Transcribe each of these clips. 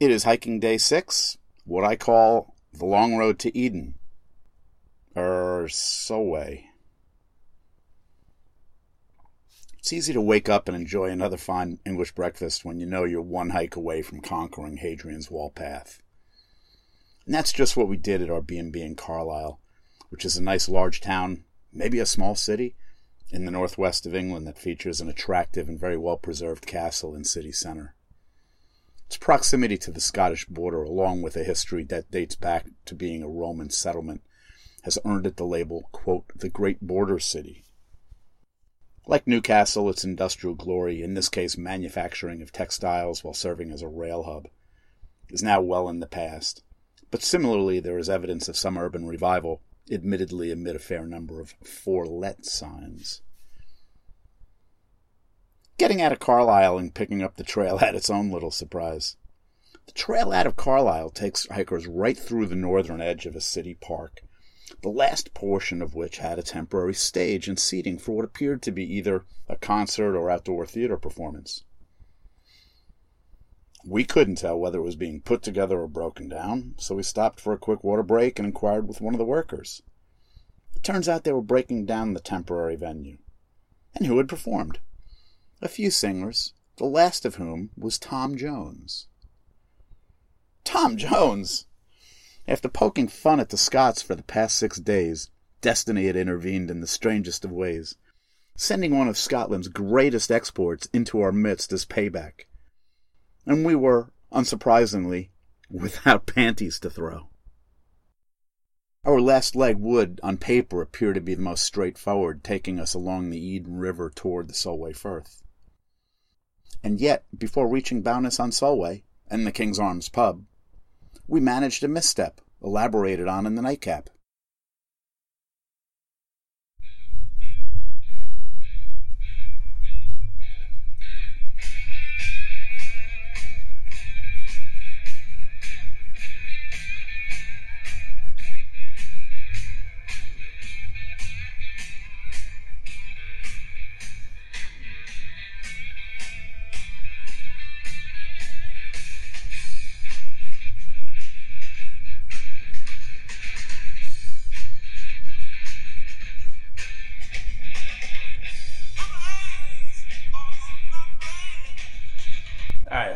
It is hiking day six, what I call the long road to Eden. Er, Solway. It's easy to wake up and enjoy another fine English breakfast when you know you're one hike away from conquering Hadrian's Wall Path. And that's just what we did at our B&B in Carlisle, which is a nice large town, maybe a small city, in the northwest of England that features an attractive and very well preserved castle in city centre. Its proximity to the Scottish border, along with a history that dates back to being a Roman settlement, has earned it the label, quote, the Great Border City. Like Newcastle, its industrial glory, in this case manufacturing of textiles while serving as a rail hub, is now well in the past. But similarly, there is evidence of some urban revival, admittedly amid a fair number of for let signs. Getting out of Carlisle and picking up the trail had its own little surprise. The trail out of Carlisle takes hikers right through the northern edge of a city park, the last portion of which had a temporary stage and seating for what appeared to be either a concert or outdoor theater performance. We couldn't tell whether it was being put together or broken down, so we stopped for a quick water break and inquired with one of the workers. It turns out they were breaking down the temporary venue. And who had performed? A few singers, the last of whom was Tom Jones. Tom Jones! After poking fun at the Scots for the past six days, destiny had intervened in the strangest of ways, sending one of Scotland's greatest exports into our midst as payback. And we were, unsurprisingly, without panties to throw. Our last leg would, on paper, appear to be the most straightforward, taking us along the Eden River toward the Solway Firth. And yet, before reaching Bowness on Solway and the King's Arms pub, we managed a misstep elaborated on in the nightcap.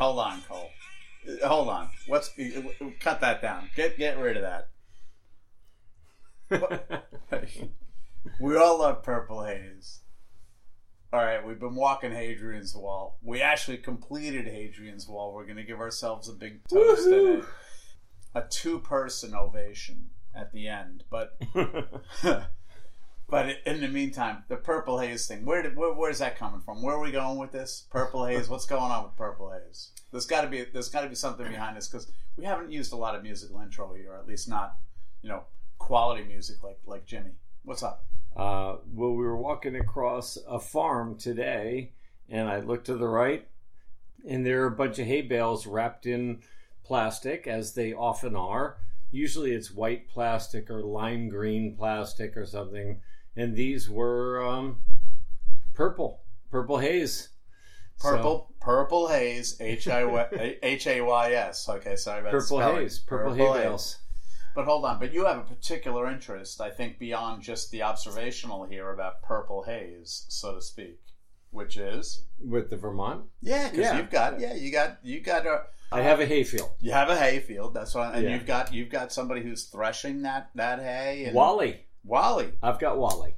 Hold on, Cole. Uh, Hold on. What's cut that down? Get get rid of that. we all love Purple Haze. All right, we've been walking Hadrian's Wall. We actually completed Hadrian's Wall. We're going to give ourselves a big toast today. A two-person ovation at the end, but but in the meantime, the Purple Haze thing. Where did where, where's that coming from? Where are we going with this? Purple Haze. What's going on with Purple Haze? There's got to be there's got to be something behind this because we haven't used a lot of musical intro here, or at least not you know quality music like like Jimi. What's up? Uh, well, we were walking across a farm today, and I looked to the right, and there are a bunch of hay bales wrapped in plastic, as they often are. Usually it's white plastic or lime green plastic or something, and these were um, purple, purple haze. Purple Purple Haze H I H A Y S. Okay, sorry about Purple spelling. haze, purple, hay bales. But hold on, but you have a particular interest, I think, beyond just the observational here about purple haze, so to speak, which is With the Vermont, yeah, because Yeah. you've got yeah, you got you got a I have a hayfield. you have a hay field. That's why, and Yeah. you've got you've got somebody who's threshing that that hay. And Wally. Wally, I've got Wally.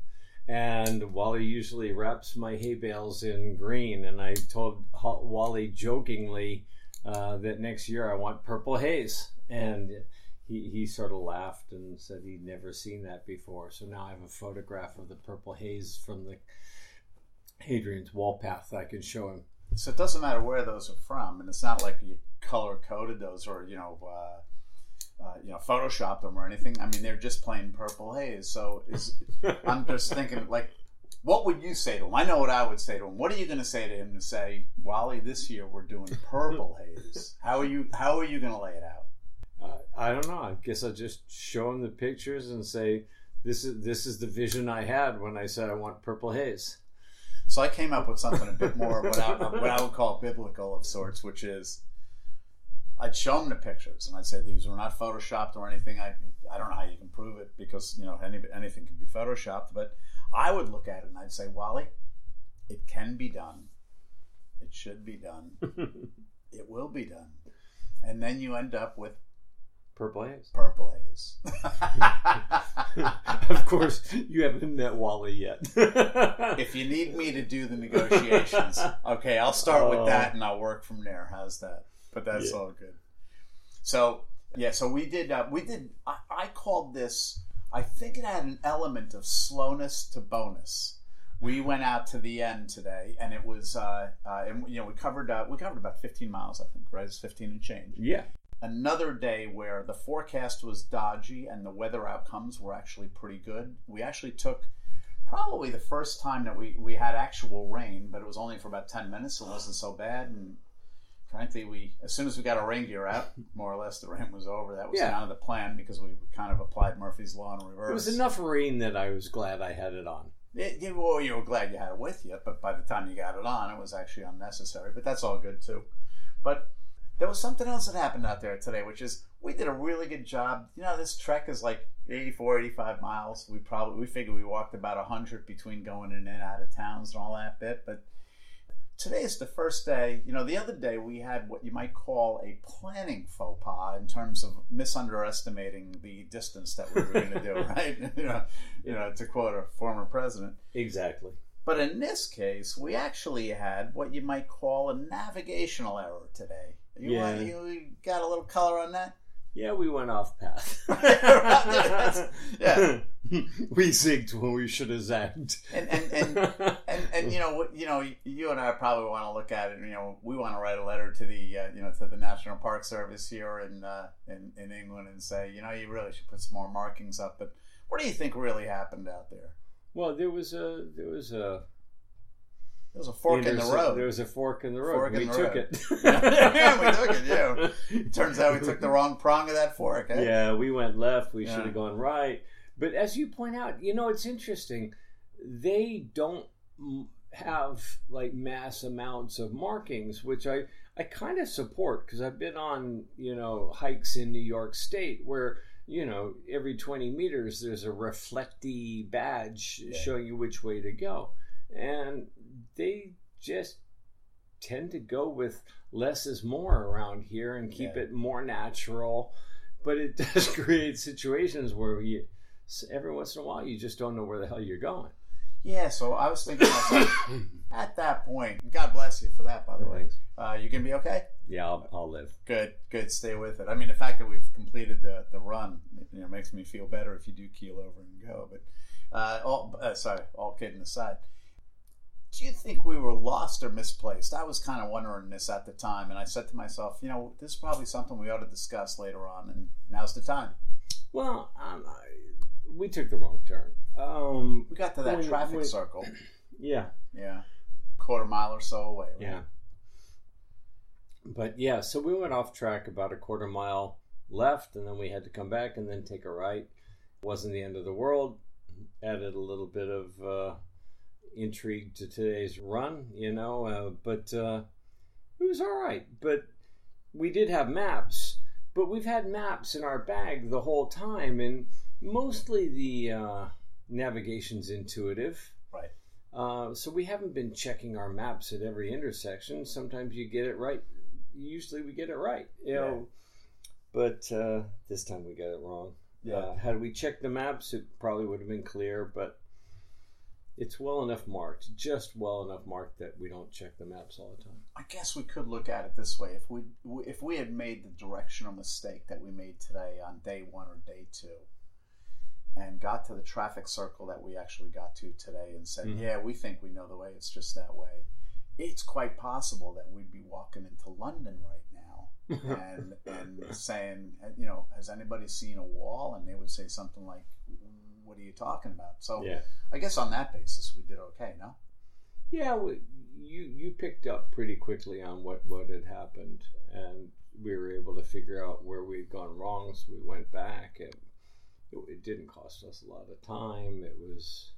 And Wally usually wraps my hay bales in green. And I told Wally jokingly uh, that next year I want purple haze. And he, he sort of laughed and said he'd never seen that before. So now I have a photograph of the purple haze from the Hadrian's wall path that I can show him. so it doesn't matter where those are from, and it's not like you color coded those or you know. Uh, uh, you know, Photoshop them or anything. I mean, they're just plain purple haze. So is I'm just thinking, like, what would you say to him? I know what I would say to him. What are you going to say to him to say, Wally, this year we're doing purple haze? How are you? How are you going to lay it out? Uh, I don't know. I guess I'll just show him the pictures and say, this is, this is the vision I had when I said I want purple haze. So I came up with something a bit more what I, what I would call biblical of sorts, which is I'd show them the pictures and I'd say these were not photoshopped or anything. I I don't know how you can prove it because you know any, anything can be photoshopped, but I would look at it and I'd say, Wally, it can be done. It should be done. it will be done. And then you end up with Purple haze. purple haze. of course, you haven't met Wally yet. if you need me to do the negotiations, okay, I'll start Oh. with that and I'll work from there. How's that? But that's Yeah. all good. So yeah, so we did. Uh, we did. I, I called this. I think it had an element of slowness to Bowness. We went out to the end today, and it was, uh, uh, and you know, we covered uh, we covered about fifteen miles, I think, right? It's fifteen and change. yeah. Another day where the forecast was dodgy and the weather outcomes were actually pretty good. We actually took probably the first time that we, we had actual rain, but it was only for about 10 minutes. So it wasn't so bad. And frankly, we as soon as we got our rain gear out, more or less the rain was over. That was Yeah. kind of the plan because we kind of applied Murphy's Law in reverse. It was enough rain that I was glad I had it on. It, you, well, you were glad you had it with you, but by the time you got it on, it was actually unnecessary. But that's all good too. But there was something else that happened out there today, which is we did a really good job. You know, this trek is like 84, 85 miles. We probably we figured we walked about 100 between going in and out of towns and all that bit. But today is the first day. You know, the other day we had what you might call a planning faux pas in terms of misunderestimating the distance that we were going to do. Right? you know, you know, to quote a former president. Exactly. But in this case, we actually had what you might call a navigational error today. You, Yeah. want, you got a little color on that? Yeah, we went off path. yeah. we zigged when we should have zagged. And and, and and and you know you know you and I probably want to look at it. You know, we want to write a letter to the uh, you know to the National Park Service here in, uh, in in England and say you know you really should put some more markings up. But what do you think really happened out there? well, there was a there was a There was a fork in the interse- road. There was a fork in the road. Fork we the took road. it. Yeah, we took it, yeah. Turns out we took the wrong prong of that fork. Eh? Yeah, we went left. We Yeah. should have gone right. But as you point out, you know, it's interesting. They don't have like mass amounts of markings, which I I kind of support because I've been on you know hikes in New York State where you know every 20 meters there's a reflecty badge Yeah. showing you which way to go, and they just tend to go with less is more around here and keep Yeah. it more natural. But it does create situations where you, every once in a while, you just don't know where the hell you're going. Yeah, so I was thinking myself, at that point, God bless you for that, by the way. Uh, you gonna be okay? Yeah, I'll, I'll live. Good, good. Stay with it. I mean, the fact that we've completed the, the run, you know, makes me feel better if you do keel over and go. But uh, all uh, sorry, all kidding aside, do you think we were lost or misplaced? I was kind of wondering this at the time, and I said to myself, you know, this is probably something we ought to discuss later on, and now's the time. Well, um, I, we took the wrong turn. Um, We got to that Wait, traffic wait. circle, yeah, yeah, quarter mile or so away. right? yeah. But yeah, so we went off track about a quarter mile left, and then we had to come back and then take a right. Wasn't the end of the world. Added a little bit of uh, intrigue to today's run, you know, uh, but uh, it was all right. But we did have maps, but we've had maps in our bag the whole time, and mostly the uh, navigation's intuitive. Right. Uh, so we haven't been checking our maps at every intersection. Sometimes you get it right. Usually we get it right, you know. But uh, this time we got it wrong. Yeah. Uh, had we checked the maps, it probably would have been clear, but it's well enough marked, just well enough marked that we don't check the maps all the time. I guess we could look at it this way: if we if we had made the directional mistake that we made today on day one or day two, and got to the traffic circle that we actually got to today, and said, Mhm. "Yeah, we think we know the way; it's just that way," it's quite possible that we'd be walking into London right now and and saying, you know, has anybody seen a wall? And they would say something like, "What are you talking about?" So yeah. I guess on that basis, we did okay. No. Yeah, we, you you picked up pretty quickly on what what had happened, and we were able to figure out where we'd gone wrong. So we went back, and it, it didn't cost us a lot of time. It was,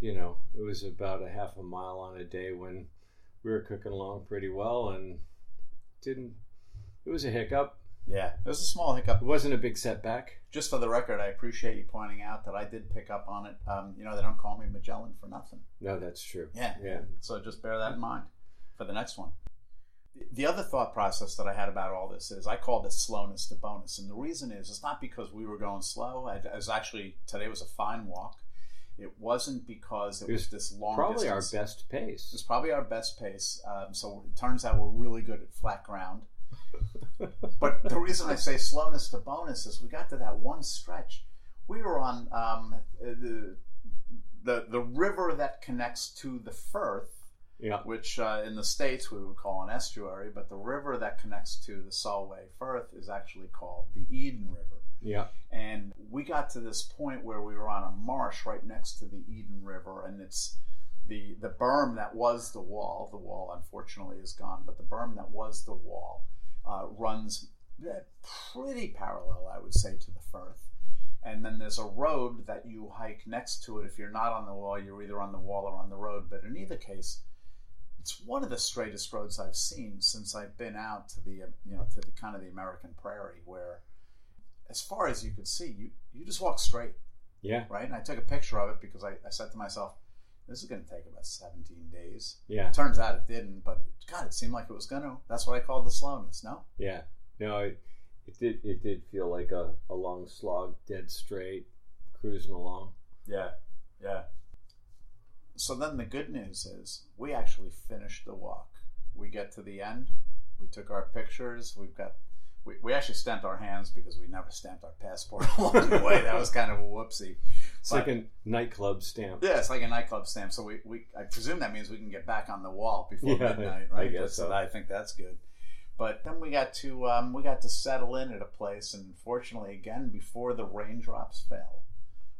you know, it was about a half a mile on a day when we were cooking along pretty well, and didn't It was a hiccup. Yeah, it was a small hiccup. It wasn't a big setback. Just for the record, I appreciate you pointing out that I did pick up on it. Um, you know, they don't call me Magellan for nothing. No, that's true. Yeah, Yeah. So just bear that in mind for the next one. The- The other thought process that I had about all this is I called it slowness to Bowness, and the reason is it's not because we were going slow. I, I was actually today was a fine walk. It wasn't because it, It was was this long. Probably distance. our best pace. It's probably our best pace. Um, so it turns out we're really good at flat ground. But the reason I say slowness to Bowness is we got to that one stretch. We were on um, the, the the river that connects to the Firth, Yeah. which uh, in the states we would call an estuary, but the river that connects to the Solway Firth is actually called the Eden River. Yeah. And we got to this point where we were on a marsh right next to the Eden River, and it's the the berm that was the wall. The wall, unfortunately, is gone, but the berm that was the wall uh, runs eh, pretty parallel, I would say, to the Firth. And then there's a road that you hike next to it. If you're not on the wall, you're either on the wall or on the road. But in either case, it's one of the straightest roads I've seen since I've been out to the uh, you know to the kind of the American prairie, where as far as you could see, you you just walk straight, Yeah. right? And I took a picture of it because I, I said to myself, this is going to take about 17 days. Yeah. it Turns out it didn't, but God, it seemed like it was going to. That's what I called the slowness. No, Yeah. No, it, it did. It did feel like a, a long slog, dead straight, cruising along. Yeah, yeah. So then the good news is we actually finished the walk. We get to the end. We took our pictures. We've got. We, we actually stamped our hands because we never stamped our passport along the way. That was kind of a whoopsie. It's But- like a nightclub stamp. Yeah, it's like a nightclub stamp. So we, we I presume that means we can get back on the wall before Yeah, midnight, I right? guess That's- so. I think that's good. But then we got to um, we got to settle in at a place, and fortunately, again, before the raindrops fell,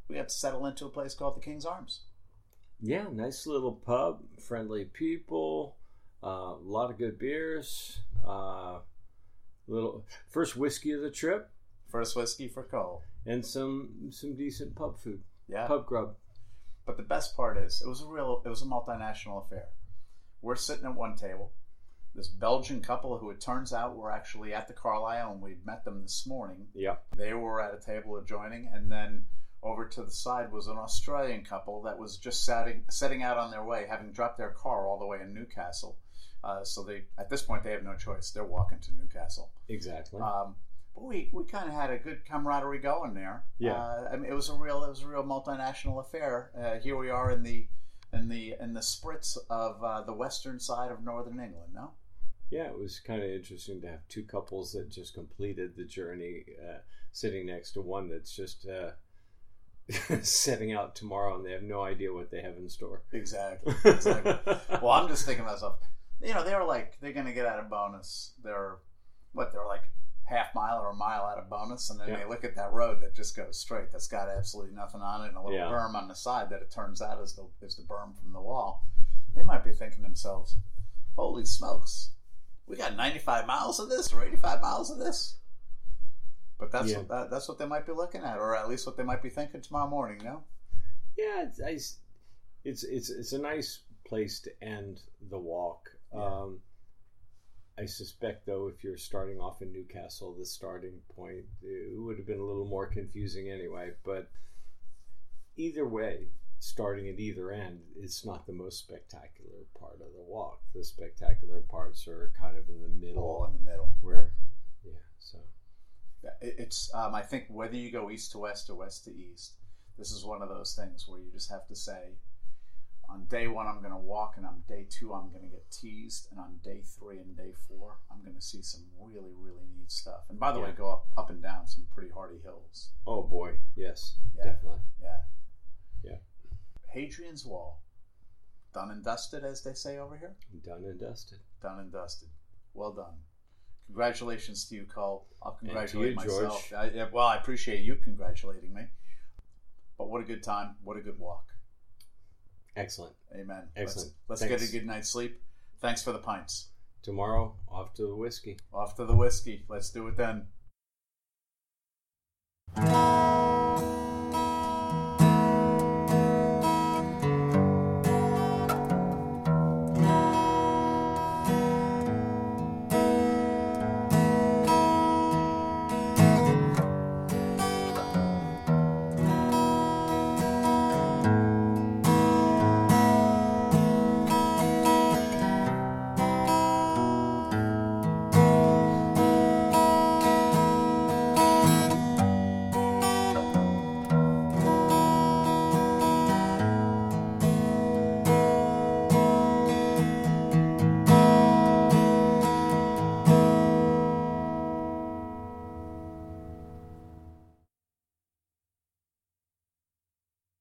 we got to settle into a place called the King's Arms. Yeah, nice little pub, friendly people, uh, a lot of good beers. Uh, little first whiskey of the trip, First whiskey for Cole. and some some decent pub food, Yeah. pub grub. But the best part is, it was a real, it was a multinational affair. We're sitting at one table. This Belgian couple, who it turns out were actually at the Carlisle, and we'd met them this morning. Yeah, They were at a table adjoining, and then over to the side was an Australian couple that was just setting setting out on their way, having dropped their car all the way in Newcastle. Uh, so they, at this point, they have no choice. They're walking to Newcastle. exactly. Um, but we, we kind of had a good camaraderie going there. Yeah. Uh, I mean, it was a real it was a real multinational affair. Uh, here we are in the in the in the spritz of uh, the western side of northern England. No. yeah, it was kind of interesting to have two couples that just completed the journey uh, sitting next to one that's just uh, setting out tomorrow, and they have no idea what they have in store. Exactly. Exactly. well, I'm just thinking to myself, you know, they're like they're going to get out of Bowness. They're what? They're like half mile or a mile out of Bowness, and then Yeah. they look at that road that just goes straight. That's got absolutely nothing on it, and a little Yeah. berm on the side that it turns out is the is the berm from the wall. They might be thinking to themselves, "Holy smokes, we got 95 miles of this or 85 miles of this." But that's Yeah. what that, that's what they might be looking at, or at least what they might be thinking tomorrow morning. No. Yeah, it's. It's it's it's a nice place to end the walk. Yeah. Um, I suspect, though, if you're starting off in Newcastle, the starting point it would have been a little more confusing anyway. But either way, starting at either end, it's not the most spectacular part of the walk. The spectacular parts are kind of in the middle, All in the middle. where yeah. So It's um, I think whether you go east to west or west to east, this is one of those things where you just have to say, on day one I'm going to walk, and on day two I'm going to get teased, and on day three and day four I'm going to see some really really neat stuff. And by the way, go up up and down some pretty hardy hills. oh boy, yes, Yeah. definitely. Yeah. Yeah. Hadrian's Wall, done and dusted, as they say over here. Done and dusted. Done and dusted. Well done. Congratulations to you, Cole. I'll congratulate you, myself. George. I, well, I appreciate you congratulating me. But what a good time. What a good walk. Excellent. Amen. Excellent. Let's, let's get a good night's sleep. Thanks for the pints. Tomorrow, off to the whiskey. Off to the whiskey. Let's do it then.